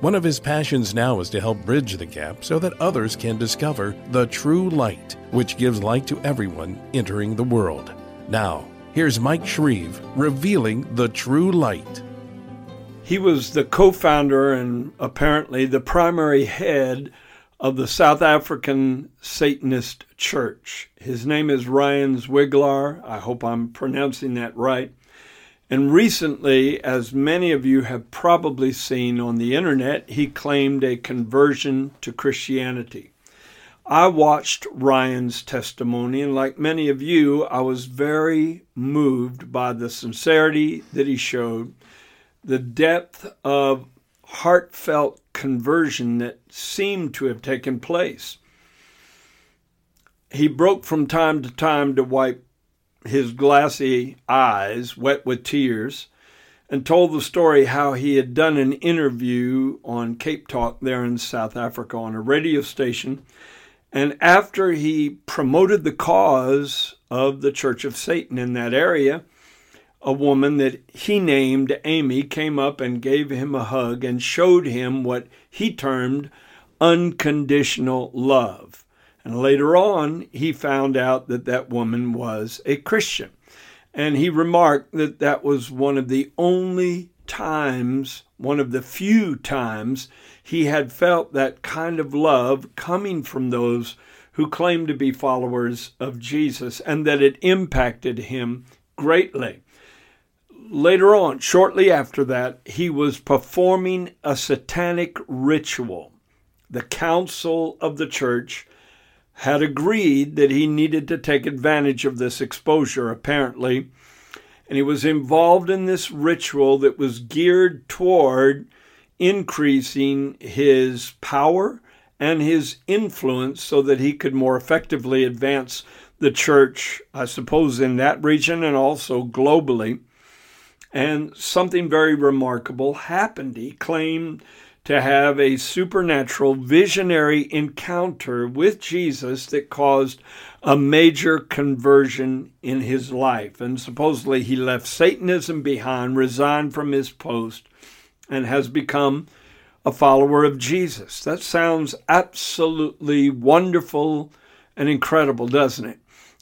One of his passions now is to help bridge the gap so that others can discover the true light, which gives light to everyone entering the world. Now, here's Mike Shreve revealing the true light. He was the co founder and apparently the primary head of the South African Satanist Church. His name is Riaan Swiegelaar. I hope I'm pronouncing that right. And recently, as many of you have probably seen on the internet, he claimed a conversion to Christianity. I watched Riaan's testimony, and like many of you, I was very moved by the sincerity that he showed, the depth of heartfelt conversion that seemed to have taken place. He broke from time to time to wipe his glassy eyes, wet with tears, and told the story how he had done an interview on Cape Talk there in South Africa on a radio station. And after he promoted the cause of the Church of Satan in that area, a woman that he named Amy came up and gave him a hug and showed him what he termed unconditional love. And later on, he found out that that woman was a Christian. And he remarked that that was one of the only times, one of the few times, he had felt that kind of love coming from those who claimed to be followers of Jesus and that it impacted him greatly later on, shortly after that, he was performing a satanic ritual. The council of the church had agreed that he needed to take advantage of this exposure, apparently, and he was involved in this ritual that was geared toward increasing his power and his influence so that he could more effectively advance the church, I suppose, in that region and also globally. And something very remarkable happened. He claimed to have a supernatural visionary encounter with Jesus that caused a major conversion in his life. And supposedly he left Satanism behind, resigned from his post, and has become a follower of Jesus. That sounds absolutely wonderful and incredible, doesn't it?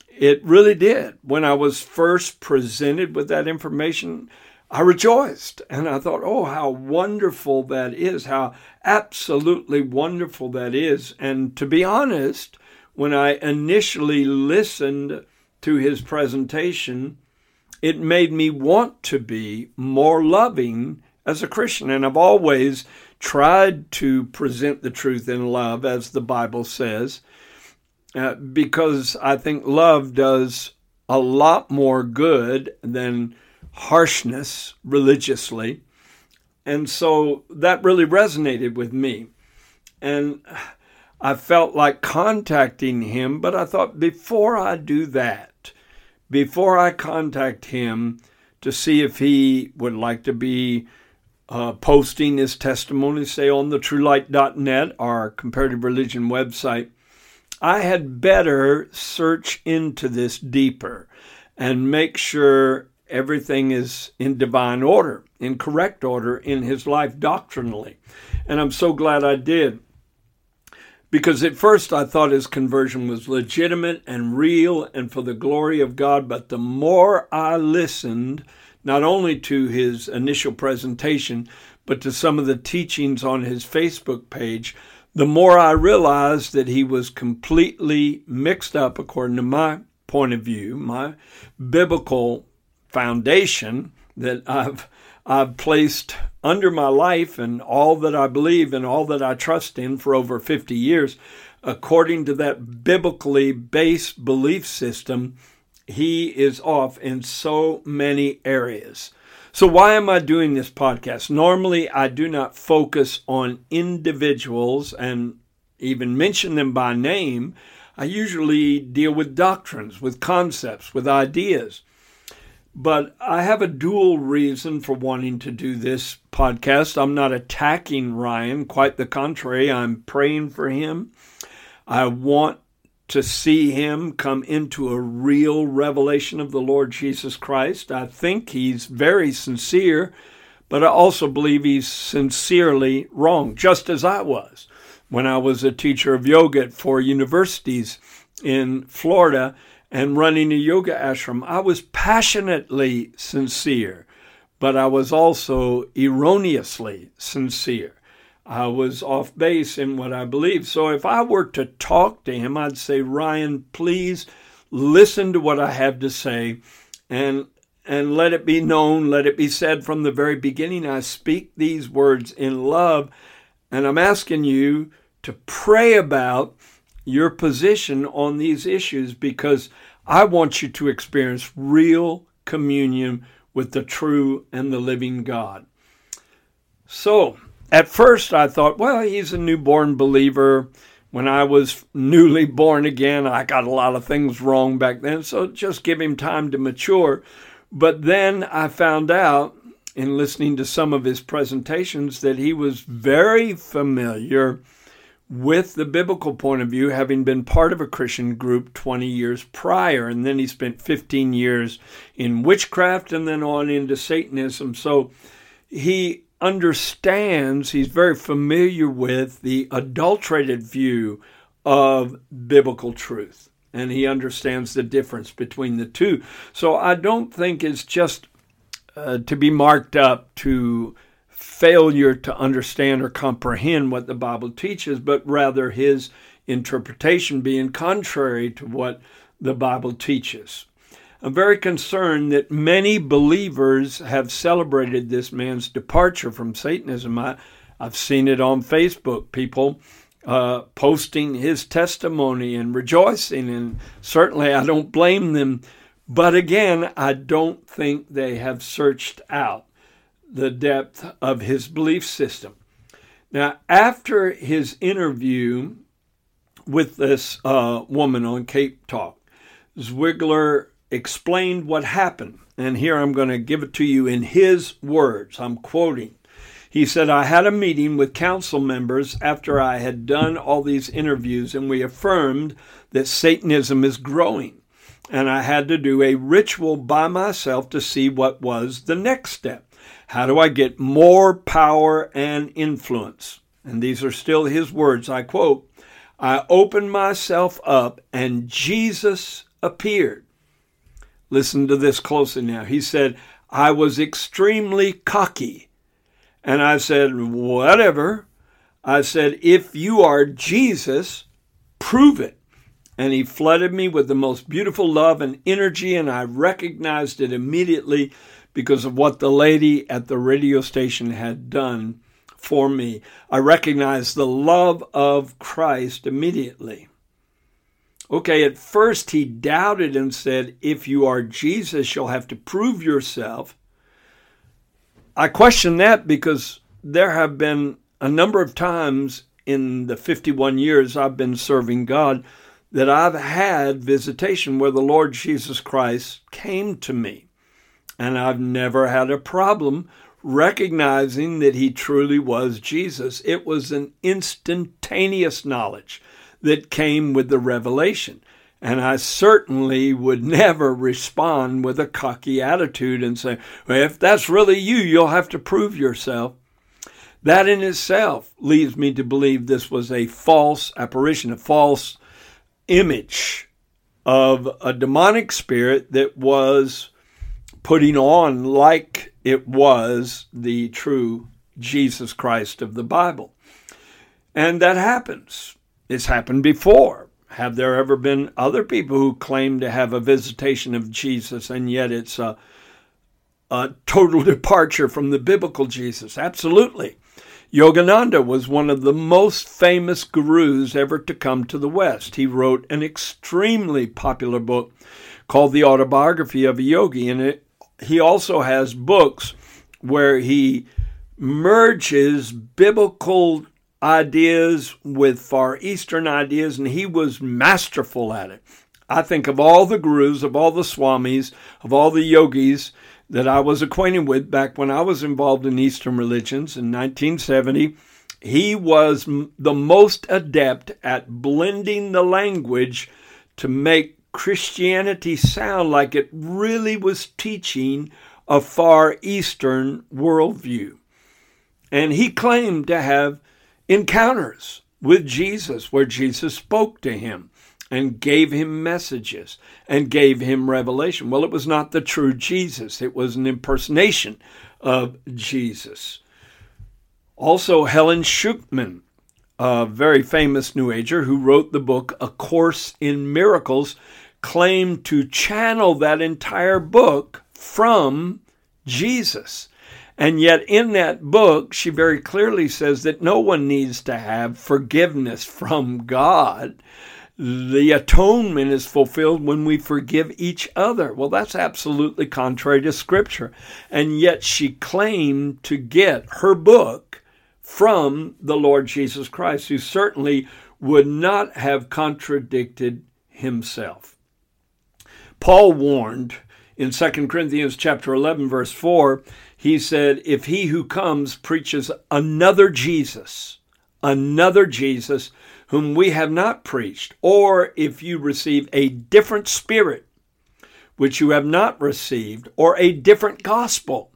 It really did. When I was first presented with that information, I rejoiced and I thought, oh, how wonderful that is, how absolutely wonderful that is. And to be honest, when I initially listened to his presentation, it made me want to be more loving as a Christian. And I've always tried to present the truth in love, as the Bible says uh, because I think love does a lot more good than harshness religiously. And so that really resonated with me. And I felt like contacting him, but I thought before I do that, before I contact him to see if he would like to be uh, posting his testimony, say on the truelight.net, our comparative religion website, I had better search into this deeper and make sure everything is in divine order, in correct order in his life doctrinally. And I'm so glad I did. Because at first I thought his conversion was legitimate and real and for the glory of God. But the more I listened, not only to his initial presentation, but to some of the teachings on his Facebook page, the more I realized that he was completely mixed up, according to my point of view, my biblical foundation that I've I've placed under my life and all that I believe and all that I trust in for over 50 years, according to that biblically based belief system, he is off in so many areas. So, why am I doing this podcast? Normally, I do not focus on individuals and even mention them by name. I usually deal with doctrines, with concepts, with ideas. But I have a dual reason for wanting to do this podcast. I'm not attacking Riaan, quite the contrary. I'm praying for him. I want to see him come into a real revelation of the Lord Jesus Christ. I think he's very sincere, but I also believe he's sincerely wrong, just as I was when I was a teacher of yoga at four universities in Florida and running a yoga ashram. I was passionately sincere, but I was also erroneously sincere. I was off base in what I believed. So if I were to talk to him, I'd say, Riaan, please listen to what I have to say and and let it be known, let it be said from the very beginning. I speak these words in love, and I'm asking you to pray about your position on these issues because I want you to experience real communion with the true and the living God. So, at first I thought, well, he's a newborn believer. When I was newly born again, I got a lot of things wrong back then, so just give him time to mature. But then I found out in listening to some of his presentations that he was very familiar with the biblical point of view, having been part of a Christian group 20 years prior. And then he spent 15 years in witchcraft and then on into Satanism. So he understands, he's very familiar with the adulterated view of biblical truth. And he understands the difference between the two. So I don't think it's just uh, to be marked up to failure to understand or comprehend what the Bible teaches, but rather his interpretation being contrary to what the Bible teaches. I'm very concerned that many believers have celebrated this man's departure from Satanism. I, have seen it on Facebook, people uh, posting his testimony and rejoicing, and certainly I don't blame them. But again, I don't think they have searched out the depth of his belief system. Now, after his interview with this uh, woman on Cape Talk, Swiegelaar explained what happened. And here I'm going to give it to you in his words. I'm quoting. He said, I had a meeting with council members after I had done all these interviews, and we affirmed that Satanism is growing. And I had to do a ritual by myself to see what was the next step. How do I get more power and influence? And these are still his words. I quote, I opened myself up and Jesus appeared. Listen to this closely now. He said, I was extremely cocky. And I said, Whatever. I said, If you are Jesus, prove it. And he flooded me with the most beautiful love and energy, and I recognized it immediately because of what the lady at the radio station had done for me. I recognized the love of Christ immediately. Okay, at first he doubted and said, If you are Jesus, you'll have to prove yourself. I question that because there have been a number of times in the 51 years I've been serving God that I've had visitation where the Lord Jesus Christ came to me. And I've never had a problem recognizing that he truly was Jesus. It was an instantaneous knowledge that came with the revelation. And I certainly would never respond with a cocky attitude and say, well, if that's really you, you'll have to prove yourself. That in itself leads me to believe this was a false apparition, a false image of a demonic spirit that was putting on like it was the true Jesus Christ of the Bible. And that happens. It's happened before. Have there ever been other people who claim to have a visitation of Jesus and yet it's a, a total departure from the biblical Jesus? Absolutely. Yogananda was one of the most famous gurus ever to come to the West. He wrote an extremely popular book called The Autobiography of a Yogi, and it he also has books where he merges biblical ideas with Far Eastern ideas, and he was masterful at it. I think of all the gurus, of all the swamis, of all the yogis that I was acquainted with back when I was involved in Eastern religions in 1970, he was the most adept at blending the language to make Christianity sound like it really was teaching a Far Eastern worldview. And he claimed to have encounters with Jesus where Jesus spoke to him and gave him messages and gave him revelation. Well, it was not the true Jesus, it was an impersonation of Jesus. Also, Helen Schucman, a very famous New Ager who wrote the book A Course in Miracles, claimed to channel that entire book from Jesus. And yet, in that book, she very clearly says that no one needs to have forgiveness from God. The atonement is fulfilled when we forgive each other. Well, that's absolutely contrary to Scripture. And yet, she claimed to get her book from the Lord Jesus Christ, who certainly would not have contradicted himself. Paul warned in 2 Corinthians chapter 11 verse 4, he said, "If he who comes preaches another Jesus, another Jesus whom we have not preached, or if you receive a different spirit which you have not received, or a different gospel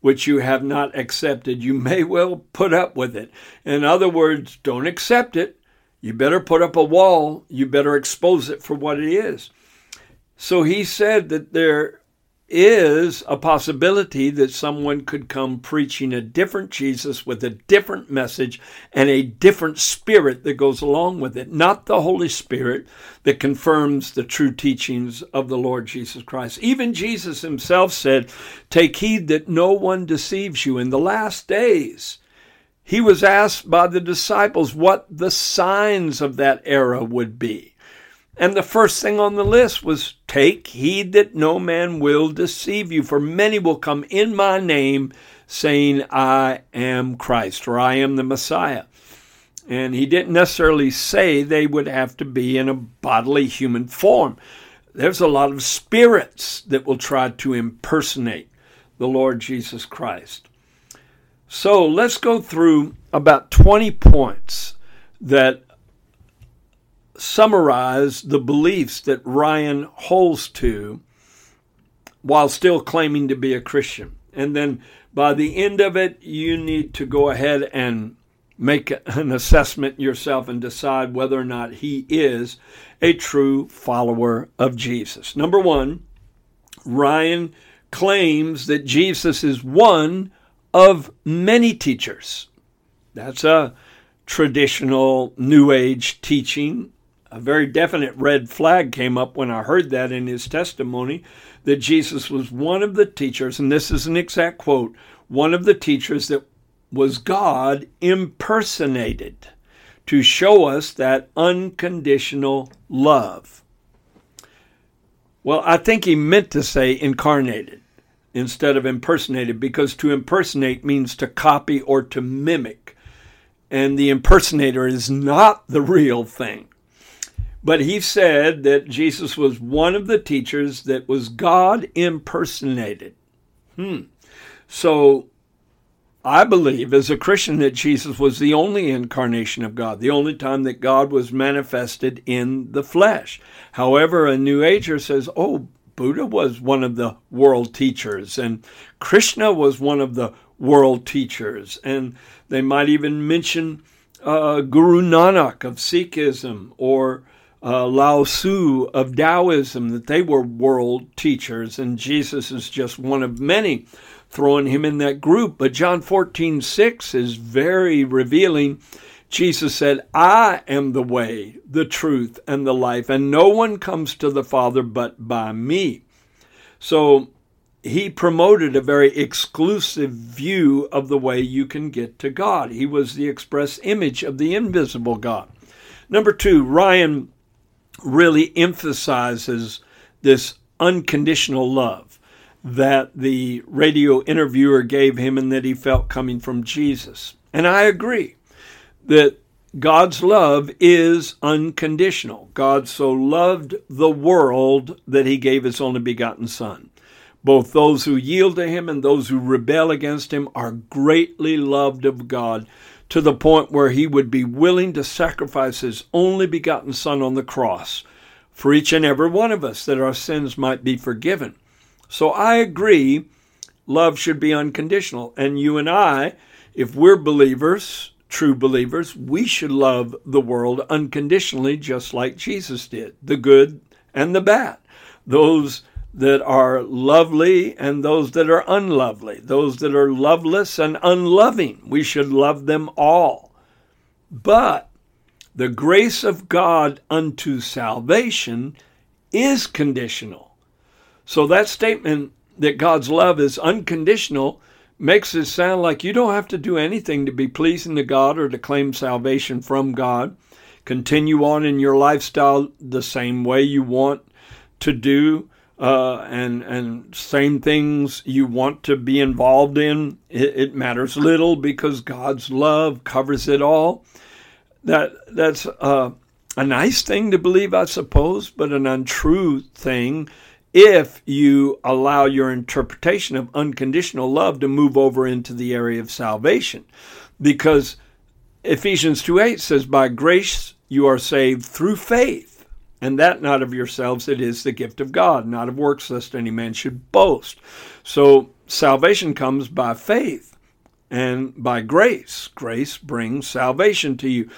which you have not accepted, you may well put up with it. In other words, don't accept it. You better put up a wall. You better expose it for what it is. So he said that there is a possibility that someone could come preaching a different Jesus with a different message and a different spirit that goes along with it, not the Holy Spirit that confirms the true teachings of the Lord Jesus Christ. Even Jesus himself said, Take heed that no one deceives you in the last days. He was asked by the disciples what the signs of that era would be. And the first thing on the list was take heed that no man will deceive you, for many will come in my name saying, I am Christ or I am the Messiah. And he didn't necessarily say they would have to be in a bodily human form. There's a lot of spirits that will try to impersonate the Lord Jesus Christ. So let's go through about 20 points that summarize the beliefs that Riaan holds to while still claiming to be a Christian. And then by the end of it, you need to go ahead and make an assessment yourself and decide whether or not he is a true follower of Jesus. Number one, Riaan claims that Jesus is one of many teachers. That's a traditional New Age teaching a very definite red flag came up when I heard that in his testimony that Jesus was one of the teachers, and this is an exact quote one of the teachers that was God impersonated to show us that unconditional love. Well, I think he meant to say incarnated instead of impersonated because to impersonate means to copy or to mimic. And the impersonator is not the real thing. But he said that Jesus was one of the teachers that was God impersonated. Hmm. So I believe as a Christian that Jesus was the only incarnation of God, the only time that God was manifested in the flesh. However, a New Ager says, oh, Buddha was one of the world teachers, and Krishna was one of the world teachers. And they might even mention uh, Guru Nanak of Sikhism or uh, Lao Tzu of Taoism that they were world teachers, and Jesus is just one of many, throwing him in that group. But John 14, 6 is very revealing. Jesus said, I am the way, the truth, and the life, and no one comes to the Father but by me. So he promoted a very exclusive view of the way you can get to God. He was the express image of the invisible God. Number two, Riaan really emphasizes this unconditional love that the radio interviewer gave him and that he felt coming from Jesus. And I agree that God's love is unconditional. God so loved the world that he gave his only begotten Son. Both those who yield to him and those who rebel against him are greatly loved of God to the point where he would be willing to sacrifice his only begotten Son on the cross for each and every one of us that our sins might be forgiven. So I agree, love should be unconditional. And you and I, if we're believers, true believers, we should love the world unconditionally, just like Jesus did the good and the bad. Those that are lovely and those that are unlovely, those that are loveless and unloving. We should love them all. But the grace of God unto salvation is conditional. So that statement that God's love is unconditional makes it sound like you don't have to do anything to be pleasing to God or to claim salvation from God. Continue on in your lifestyle the same way you want to do uh, and and same things you want to be involved in. It, it, matters little because God's love covers it all. That that's uh, a nice thing to believe, I suppose, but an untrue thing if you allow your interpretation of unconditional love to move over into the area of salvation, because Ephesians 2 8 says, By grace you are saved through faith and that not of yourselves, it is the gift of God, not of works, lest any man should boast. So salvation comes by faith and by grace. Grace brings salvation to you.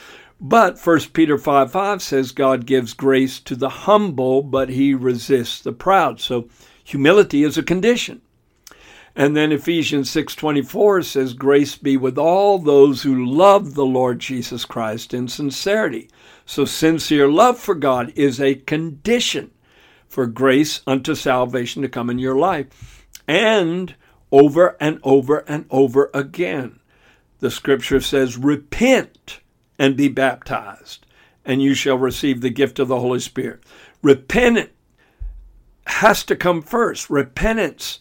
But 1 Peter 5 5 says God gives grace to the humble, but he resists the proud. So humility is a condition. And then Ephesians 6:24 says grace be with all those who love the Lord Jesus Christ in sincerity. So, sincere love for God is a condition for grace unto salvation to come in your life. And over and over and over again, the scripture says, Repent and be baptized, and you shall receive the gift of the Holy Spirit. Repentance has to come first. Repentance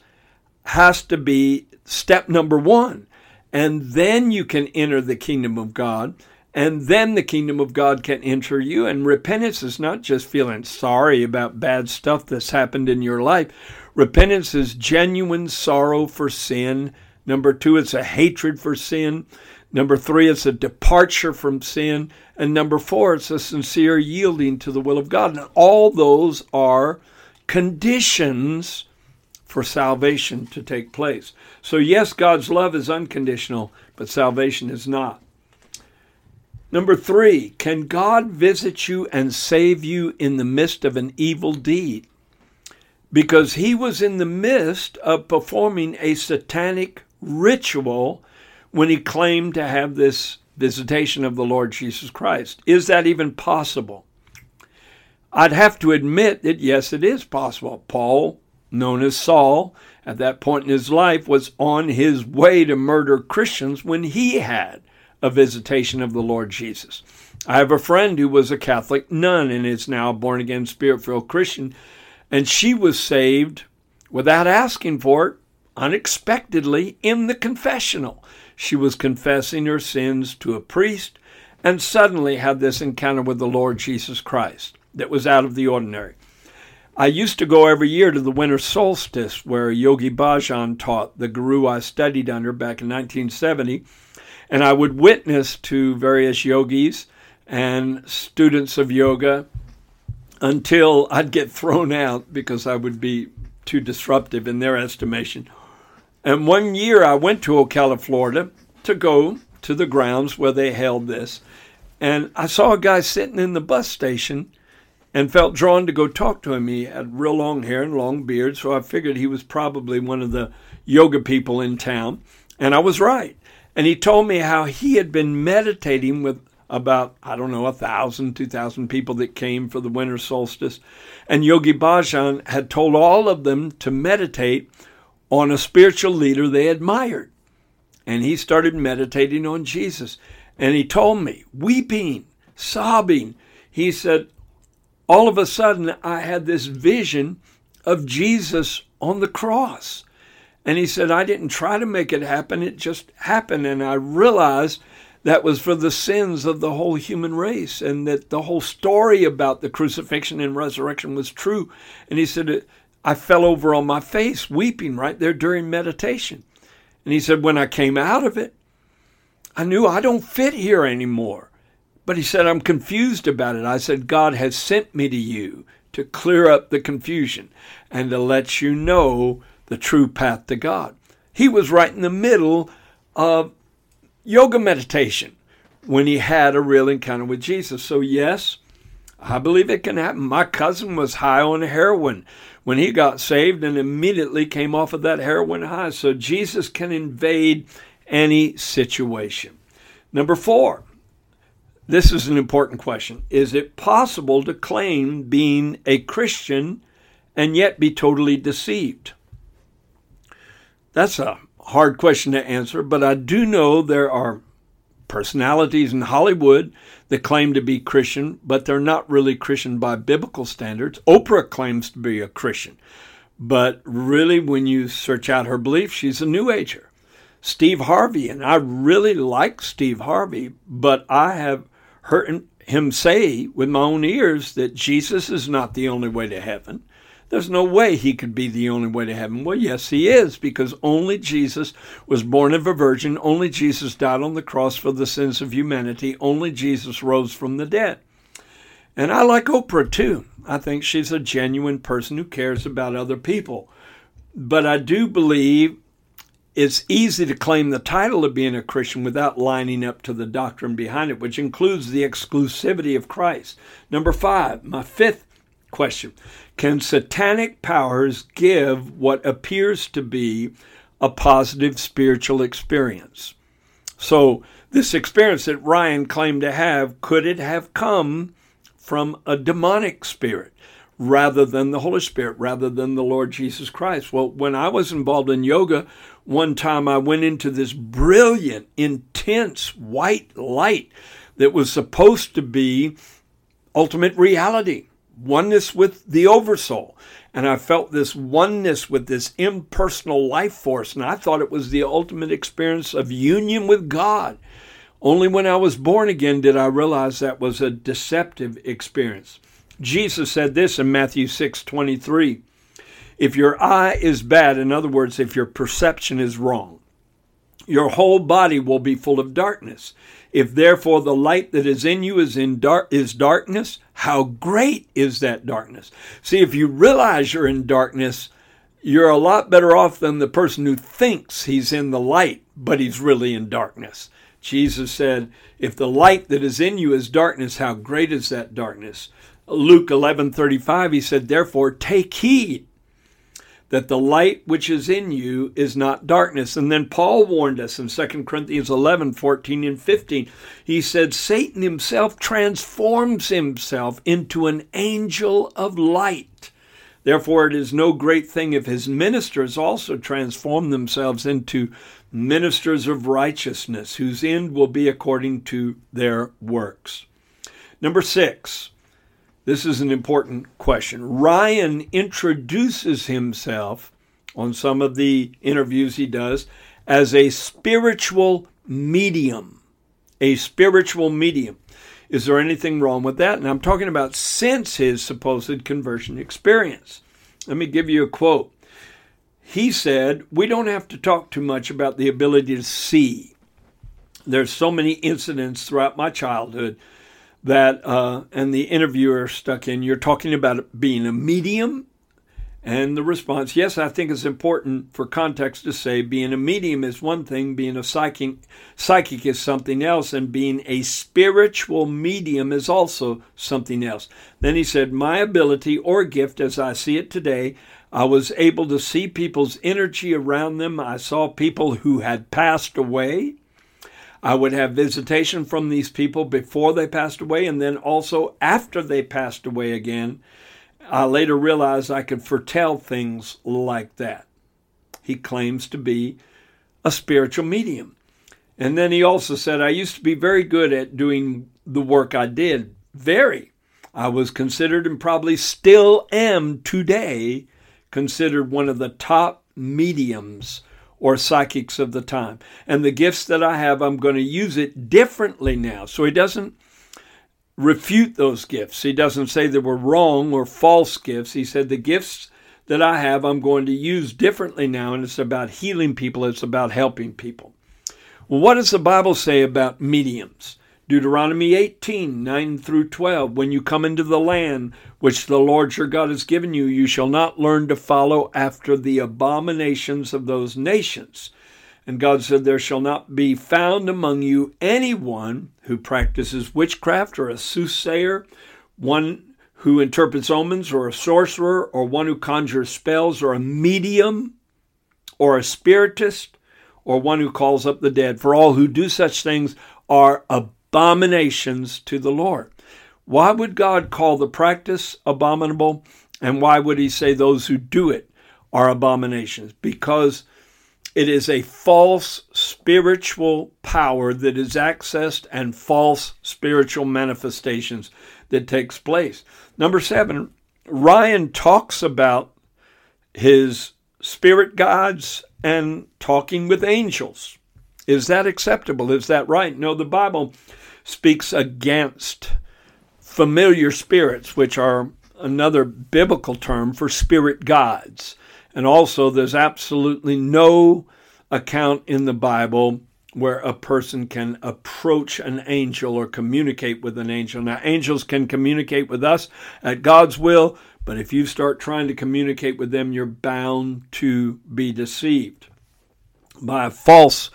has to be step number one. And then you can enter the kingdom of God and then the kingdom of God can enter you. And repentance is not just feeling sorry about bad stuff that's happened in your life. Repentance is genuine sorrow for sin. Number two, it's a hatred for sin. Number three, it's a departure from sin. And number four, it's a sincere yielding to the will of God. And all those are conditions for salvation to take place. So, yes, God's love is unconditional, but salvation is not. Number three, can God visit you and save you in the midst of an evil deed? Because he was in the midst of performing a satanic ritual when he claimed to have this visitation of the Lord Jesus Christ. Is that even possible? I'd have to admit that yes, it is possible. Paul, known as Saul, at that point in his life, was on his way to murder Christians when he had a visitation of the Lord Jesus. I have a friend who was a Catholic nun and is now a born again, spirit filled Christian, and she was saved without asking for it, unexpectedly, in the confessional. She was confessing her sins to a priest and suddenly had this encounter with the Lord Jesus Christ that was out of the ordinary. I used to go every year to the winter solstice where Yogi Bhajan taught, the guru I studied under back in 1970 and I would witness to various yogis and students of yoga until I'd get thrown out because I would be too disruptive in their estimation. And one year I went to Ocala, Florida to go to the grounds where they held this. And I saw a guy sitting in the bus station and felt drawn to go talk to him. He had real long hair and long beard, so I figured he was probably one of the yoga people in town. And I was right. And he told me how he had been meditating with about, I don't know, a thousand, two thousand people that came for the winter solstice. And Yogi Bhajan had told all of them to meditate on a spiritual leader they admired. And he started meditating on Jesus. And he told me, weeping, sobbing, he said, all of a sudden I had this vision of Jesus on the cross. And he said, I didn't try to make it happen, it just happened. And I realized that was for the sins of the whole human race, and that the whole story about the crucifixion and resurrection was true. And he said, I fell over on my face weeping right there during meditation. And he said, when I came out of it, I knew I don't fit here anymore. But he said, I'm confused about it. I said, God has sent me to you to clear up the confusion and to let you know the true path to God. He was right in the middle of yoga meditation when he had a real encounter with Jesus. So, yes, I believe it can happen. My cousin was high on heroin when he got saved and immediately came off of that heroin high. So, Jesus can invade any situation. Number four, this is an important question. Is it possible to claim being a Christian and yet be totally deceived? That's a hard question to answer, but I do know there are personalities in Hollywood that claim to be Christian, but they're not really Christian by biblical standards. Oprah claims to be a Christian, but really, when you search out her beliefs, she's a New Ager. Steve Harvey, and I really like Steve Harvey, but I have heard him say with my own ears that Jesus is not the only way to heaven. There's no way he could be the only way to heaven. Well, yes, he is, because only Jesus was born of a virgin. Only Jesus died on the cross for the sins of humanity. Only Jesus rose from the dead. And I like Oprah too. I think she's a genuine person who cares about other people. But I do believe it's easy to claim the title of being a Christian without lining up to the doctrine behind it, which includes the exclusivity of Christ. Number five, my fifth question Can satanic powers give what appears to be a positive spiritual experience? So, this experience that Riaan claimed to have, could it have come from a demonic spirit? Rather than the Holy Spirit, rather than the Lord Jesus Christ. Well, when I was involved in yoga, one time I went into this brilliant, intense white light that was supposed to be ultimate reality, oneness with the oversoul. And I felt this oneness with this impersonal life force, and I thought it was the ultimate experience of union with God. Only when I was born again did I realize that was a deceptive experience. Jesus said this in Matthew 6 23. If your eye is bad, in other words, if your perception is wrong, your whole body will be full of darkness. If therefore the light that is in you is in dark is darkness, how great is that darkness? See, if you realize you're in darkness, you're a lot better off than the person who thinks he's in the light, but he's really in darkness. Jesus said, If the light that is in you is darkness, how great is that darkness? Luke 11:35 he said therefore take heed that the light which is in you is not darkness. And then Paul warned us in 2 Corinthians 11, 14, and 15. He said, Satan himself transforms himself into an angel of light. Therefore, it is no great thing if his ministers also transform themselves into ministers of righteousness, whose end will be according to their works. Number six, this is an important question. Riaan introduces himself on some of the interviews he does as a spiritual medium. A spiritual medium. Is there anything wrong with that? And I'm talking about since his supposed conversion experience. Let me give you a quote. He said, We don't have to talk too much about the ability to see. There's so many incidents throughout my childhood that, uh, and the interviewer stuck in, you're talking about being a medium. And the response, yes, I think it's important for context to say being a medium is one thing, being a psychic, psychic is something else, and being a spiritual medium is also something else. Then he said, My ability or gift as I see it today, I was able to see people's energy around them. I saw people who had passed away. I would have visitation from these people before they passed away and then also after they passed away again. I later realized I could foretell things like that. He claims to be a spiritual medium. And then he also said, I used to be very good at doing the work I did. Very. I was considered and probably still am today considered one of the top mediums or psychics of the time. And the gifts that I have, I'm going to use it differently now. So he doesn't refute those gifts. He doesn't say they were wrong or false gifts. He said the gifts that I have, I'm going to use differently now, and it's about healing people, it's about helping people. Well, what does the Bible say about mediums? Deuteronomy 18, 9 through 12. When you come into the land which the Lord your God has given you, you shall not learn to follow after the abominations of those nations. And God said, There shall not be found among you anyone who practices witchcraft or a soothsayer, one who interprets omens, or a sorcerer, or one who conjures spells, or a medium, or a spiritist, or one who calls up the dead. For all who do such things are abominations to the Lord. Why would God call the practice abominable? And why would he say those who do it are abominations? Because it is a false spiritual power that is accessed and false spiritual manifestations that takes place. Number seven, Riaan talks about his spirit guides and talking with angels. Is that acceptable? Is that right? No, the Bible speaks against familiar spirits, which are another biblical term for spirit guides. And also, there's absolutely no account in the Bible where a person can approach an angel or communicate with an angel. Now, angels can communicate with us at God's will, but if you start trying to communicate with them, you're bound to be deceived by false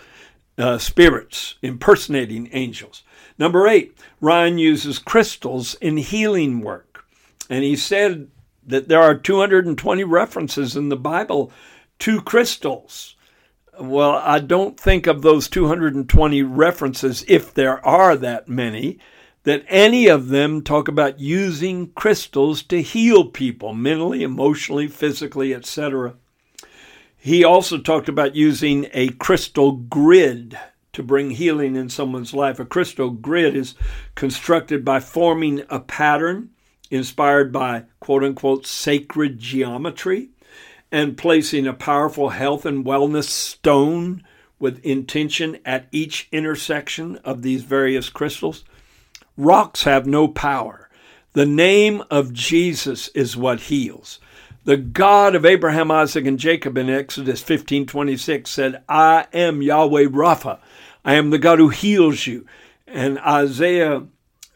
uh, spirits impersonating angels. Number eight, Riaan uses crystals in healing work. And he said that there are 220 references in the Bible to crystals. Well, I don't think of those 220 references, if there are that many, that any of them talk about using crystals to heal people mentally, emotionally, physically, etc. He also talked about using a crystal grid to bring healing in someone's life. A crystal grid is constructed by forming a pattern inspired by quote unquote sacred geometry and placing a powerful health and wellness stone with intention at each intersection of these various crystals. Rocks have no power. The name of Jesus is what heals. The God of Abraham, Isaac, and Jacob in Exodus 15:26 said, "I am Yahweh Rapha. I am the God who heals you." And Isaiah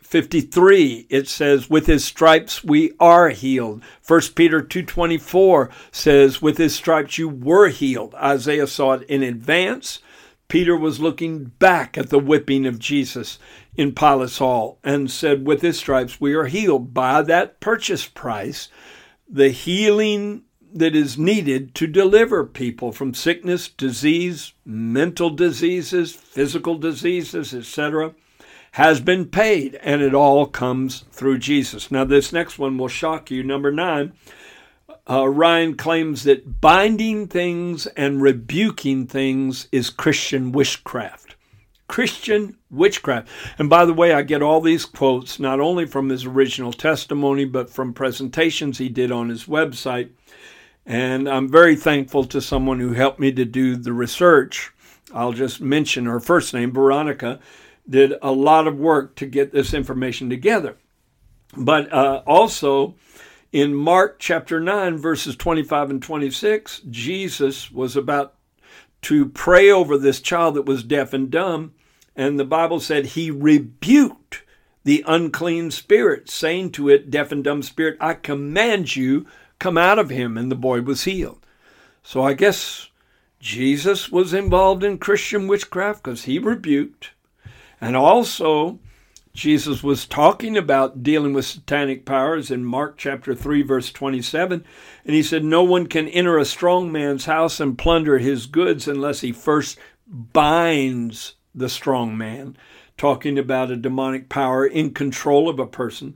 53 it says with his stripes we are healed. 1 peter 2.24 says with his stripes you were healed. Isaiah saw it in advance. Peter was looking back at the whipping of jesus in pilate's hall and said with his stripes we are healed. By that purchase price the healing that is needed to deliver people from sickness disease mental diseases physical diseases etc has been paid, and it all comes through Jesus. Now, this next one will shock you. Number nine, uh, Riaan claims that binding things and rebuking things is Christian witchcraft. Christian witchcraft. And by the way, I get all these quotes not only from his original testimony, but from presentations he did on his website. And I'm very thankful to someone who helped me to do the research. I'll just mention her first name, Veronica did a lot of work to get this information together. But uh, also in Mark chapter 9, verses 25 and 26, Jesus was about to pray over this child that was deaf and dumb. And the Bible said he rebuked the unclean spirit, saying to it, deaf and dumb spirit, I command you, come out of him. And the boy was healed. So I guess Jesus was involved in Christian witchcraft because he rebuked and also, Jesus was talking about dealing with satanic powers in Mark chapter 3 verse 27 and he said no one can enter a strong man's house and plunder his goods unless he first binds the strong man talking about a demonic power in control of a person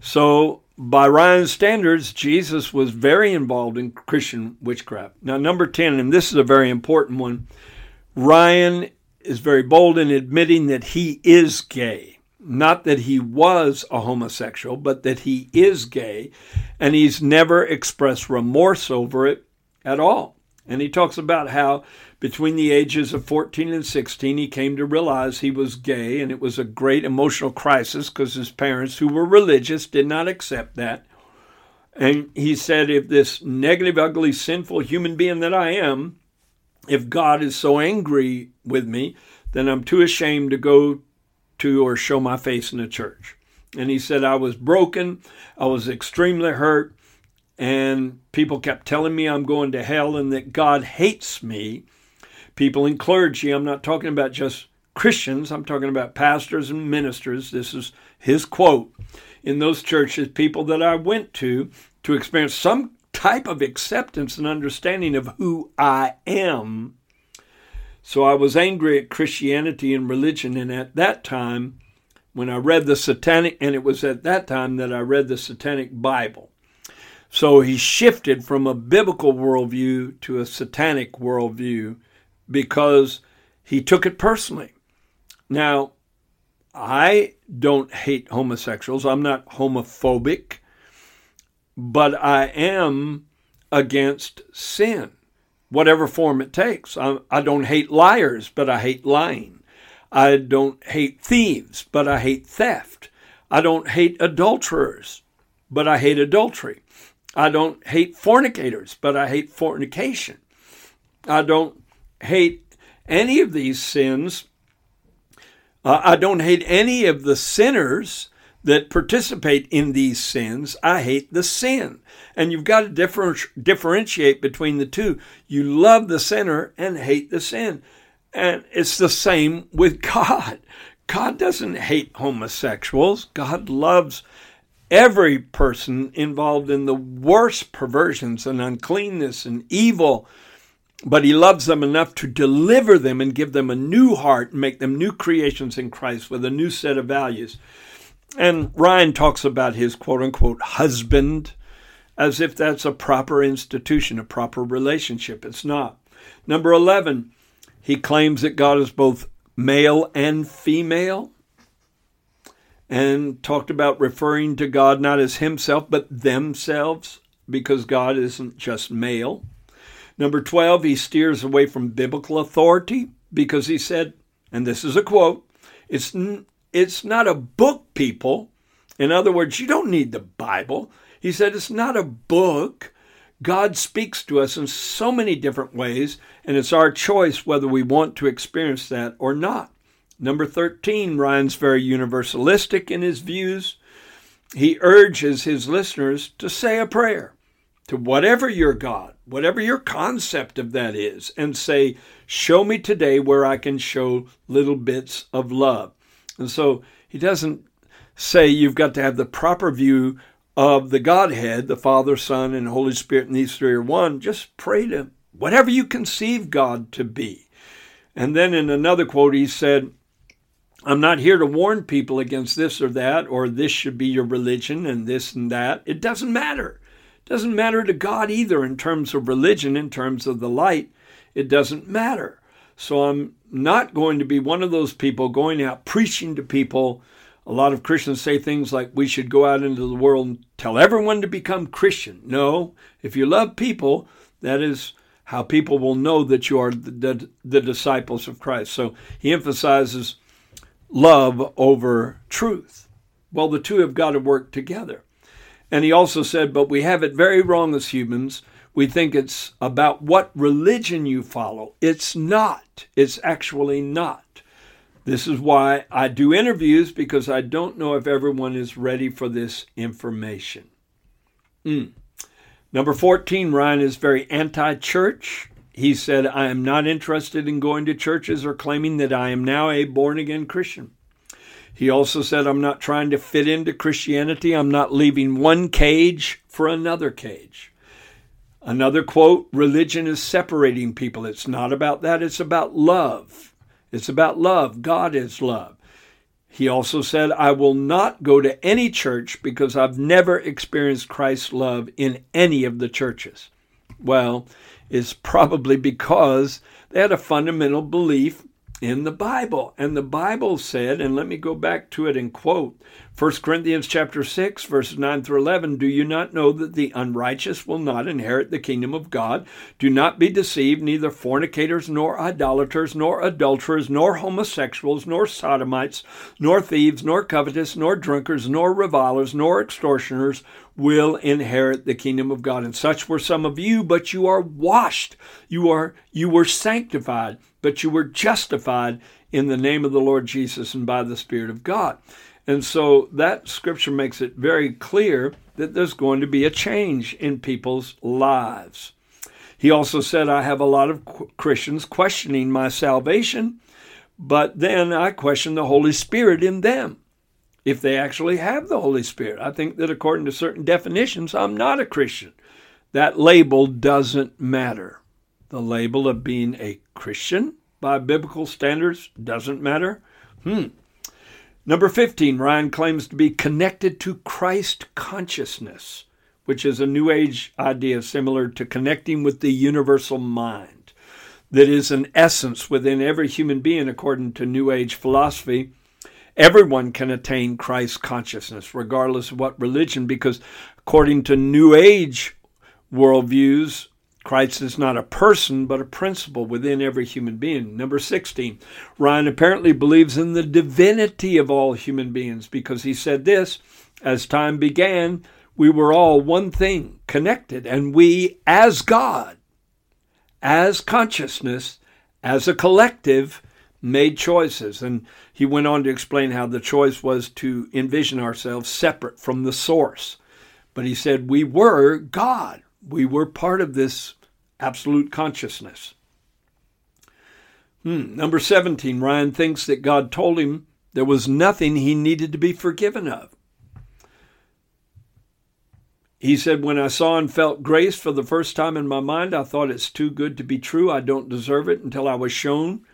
so by Riaan's standards Jesus was very involved in Christian witchcraft now number 10 and this is a very important one Riaan is very bold in admitting that he is gay. Not that he was a homosexual, but that he is gay, and he's never expressed remorse over it at all. And he talks about how between the ages of 14 and 16, he came to realize he was gay, and it was a great emotional crisis because his parents, who were religious, did not accept that. And he said, If this negative, ugly, sinful human being that I am, if God is so angry with me, then I'm too ashamed to go to or show my face in the church. And he said, I was broken, I was extremely hurt, and people kept telling me I'm going to hell and that God hates me. People in clergy, I'm not talking about just Christians, I'm talking about pastors and ministers. This is his quote. In those churches, people that I went to to experience some type of acceptance and understanding of who I am. So I was angry at Christianity and religion, and at that time, when I read the Satanic, and it was at that time that I read the Satanic Bible. So he shifted from a biblical worldview to a satanic worldview because he took it personally. Now, I don't hate homosexuals. I'm not homophobic, but I am against sin, whatever form it takes. I, I don't hate liars, but I hate lying. I don't hate thieves, but I hate theft. I don't hate adulterers, but I hate adultery. I don't hate fornicators, but I hate fornication. I don't hate any of these sins. Uh, I don't hate any of the sinners that participate in these sins. I hate the sin. And you've got to differ- differentiate between the two. You love the sinner and hate the sin. And it's the same with God. God doesn't hate homosexuals. God loves every person involved in the worst perversions and uncleanness and evil, but he loves them enough to deliver them and give them a new heart and make them new creations in Christ with a new set of values. And Riaan talks about his quote unquote husband as if that's a proper institution, a proper relationship. It's not. Number 11, he claims that God is both male and female and talked about referring to God not as himself, but themselves, because God isn't just male. Number 12, he steers away from biblical authority because he said, and this is a quote, it's, it's not a book, people. In other words, you don't need the Bible. He said, it's not a book. God speaks to us in so many different ways, and it's our choice whether we want to experience that or not. Number 13, Riaan's very universalistic in his views. He urges his listeners to say a prayer to whatever your God, whatever your concept of that is, and say, Show me today where I can show little bits of love. And so he doesn't say you've got to have the proper view of the Godhead, the Father, Son, and Holy Spirit, and these three are one. Just pray to whatever you conceive God to be. And then in another quote, he said, I'm not here to warn people against this or that, or this should be your religion and this and that. It doesn't matter. Doesn't matter to God either in terms of religion, in terms of the light. It doesn't matter. So I'm not going to be one of those people going out preaching to people. A lot of Christians say things like we should go out into the world and tell everyone to become Christian. No, if you love people, that is how people will know that you are the, the, the disciples of Christ. So he emphasizes love over truth. Well, the two have got to work together. And he also said, but we have it very wrong as humans. We think it's about what religion you follow. It's not. It's actually not. This is why I do interviews because I don't know if everyone is ready for this information. Mm. Number 14, Riaan is very anti church. He said, I am not interested in going to churches or claiming that I am now a born again Christian. He also said, I'm not trying to fit into Christianity. I'm not leaving one cage for another cage. Another quote religion is separating people. It's not about that, it's about love. It's about love. God is love. He also said, I will not go to any church because I've never experienced Christ's love in any of the churches. Well, it's probably because they had a fundamental belief in the Bible. And the Bible said, and let me go back to it and quote 1 Corinthians chapter 6 verses 9 through 11 Do you not know that the unrighteous will not inherit the kingdom of God? Do not be deceived neither fornicators nor idolaters nor adulterers nor homosexuals nor sodomites nor thieves nor covetous nor drunkards nor revilers nor extortioners will inherit the kingdom of God. And such were some of you, but you are washed. You are you were sanctified, but you were justified in the name of the Lord Jesus and by the Spirit of God. And so that scripture makes it very clear that there's going to be a change in people's lives. He also said, I have a lot of Christians questioning my salvation, but then I question the Holy Spirit in them. If they actually have the Holy Spirit, I think that according to certain definitions, I'm not a Christian. That label doesn't matter. The label of being a Christian by biblical standards doesn't matter. Hmm. Number 15, Riaan claims to be connected to Christ consciousness, which is a New Age idea similar to connecting with the universal mind. That is an essence within every human being, according to New Age philosophy. Everyone can attain Christ consciousness, regardless of what religion, because according to New Age worldviews, Christ is not a person, but a principle within every human being. Number 16, Riaan apparently believes in the divinity of all human beings because he said this as time began, we were all one thing, connected, and we, as God, as consciousness, as a collective, made choices. And he went on to explain how the choice was to envision ourselves separate from the source. But he said we were God. We were part of this absolute consciousness. Hmm. Number 17, Riaan thinks that God told him there was nothing he needed to be forgiven of. He said, When I saw and felt grace for the first time in my mind, I thought it's too good to be true. I don't deserve it until I was shown.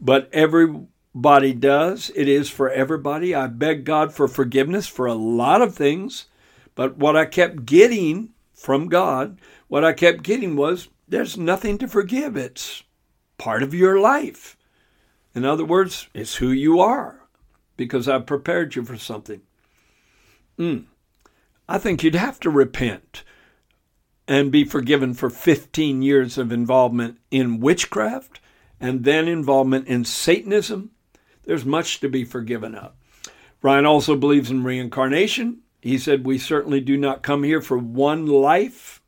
But everybody does. It is for everybody. I beg God for forgiveness for a lot of things. But what I kept getting from God, what I kept getting was there's nothing to forgive. It's part of your life. In other words, it's who you are because I've prepared you for something. Mm. I think you'd have to repent and be forgiven for 15 years of involvement in witchcraft and then involvement in Satanism. There's much to be forgiven of. Riaan also believes in reincarnation. He said, We certainly do not come here for one life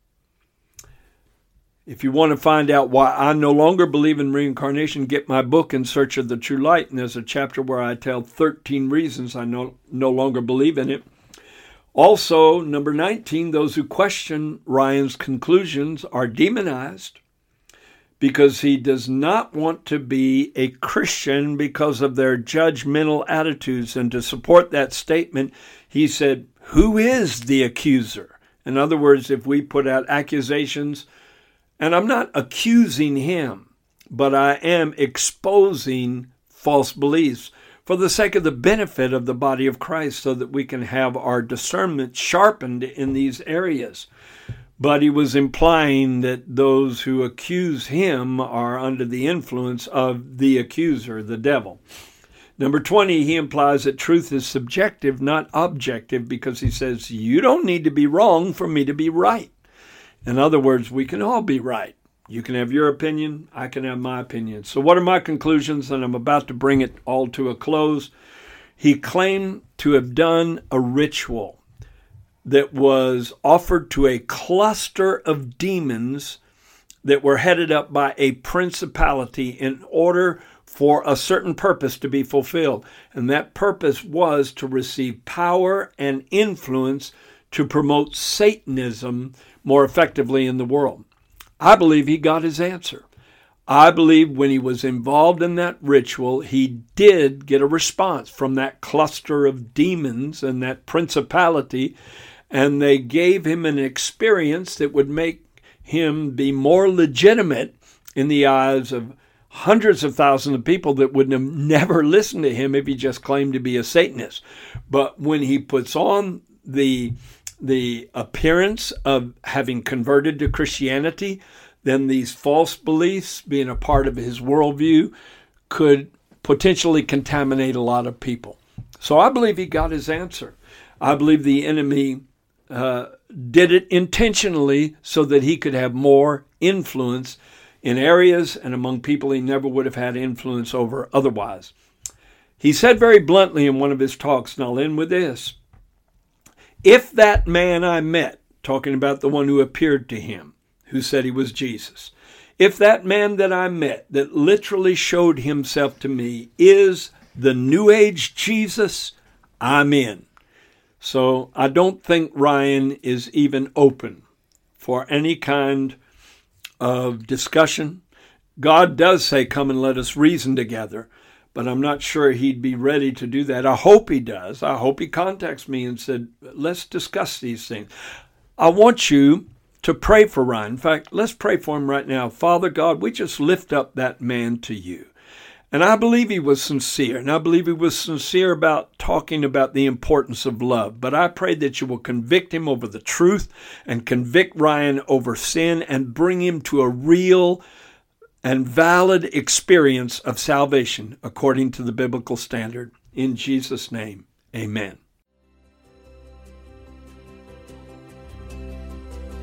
if you want to find out why I no longer believe in reincarnation, get my book, In Search of the True Light. And there's a chapter where I tell 13 reasons I no, no longer believe in it. Also, number 19, those who question Riaan's conclusions are demonized because he does not want to be a Christian because of their judgmental attitudes. And to support that statement, he said, Who is the accuser? In other words, if we put out accusations, and I'm not accusing him, but I am exposing false beliefs for the sake of the benefit of the body of Christ so that we can have our discernment sharpened in these areas. But he was implying that those who accuse him are under the influence of the accuser, the devil. Number 20, he implies that truth is subjective, not objective, because he says, You don't need to be wrong for me to be right. In other words, we can all be right. You can have your opinion, I can have my opinion. So, what are my conclusions? And I'm about to bring it all to a close. He claimed to have done a ritual that was offered to a cluster of demons that were headed up by a principality in order for a certain purpose to be fulfilled. And that purpose was to receive power and influence to promote Satanism more effectively in the world. I believe he got his answer. I believe when he was involved in that ritual, he did get a response from that cluster of demons and that principality, and they gave him an experience that would make him be more legitimate in the eyes of hundreds of thousands of people that would have never listened to him if he just claimed to be a Satanist. But when he puts on the the appearance of having converted to Christianity, then these false beliefs, being a part of his worldview, could potentially contaminate a lot of people. So I believe he got his answer. I believe the enemy uh, did it intentionally so that he could have more influence in areas and among people he never would have had influence over otherwise. He said very bluntly in one of his talks, and I'll end with this If that man I met, talking about the one who appeared to him, who said he was Jesus, if that man that I met, that literally showed himself to me, is the New Age Jesus, I'm in. So I don't think Riaan is even open for any kind of discussion. God does say, Come and let us reason together, but I'm not sure he'd be ready to do that. I hope he does. I hope he contacts me and said, Let's discuss these things. I want you to pray for Riaan. In fact, let's pray for him right now. Father God, we just lift up that man to you. And I believe he was sincere, and I believe he was sincere about talking about the importance of love. But I pray that you will convict him over the truth and convict Riaan over sin and bring him to a real and valid experience of salvation according to the biblical standard. In Jesus' name, amen.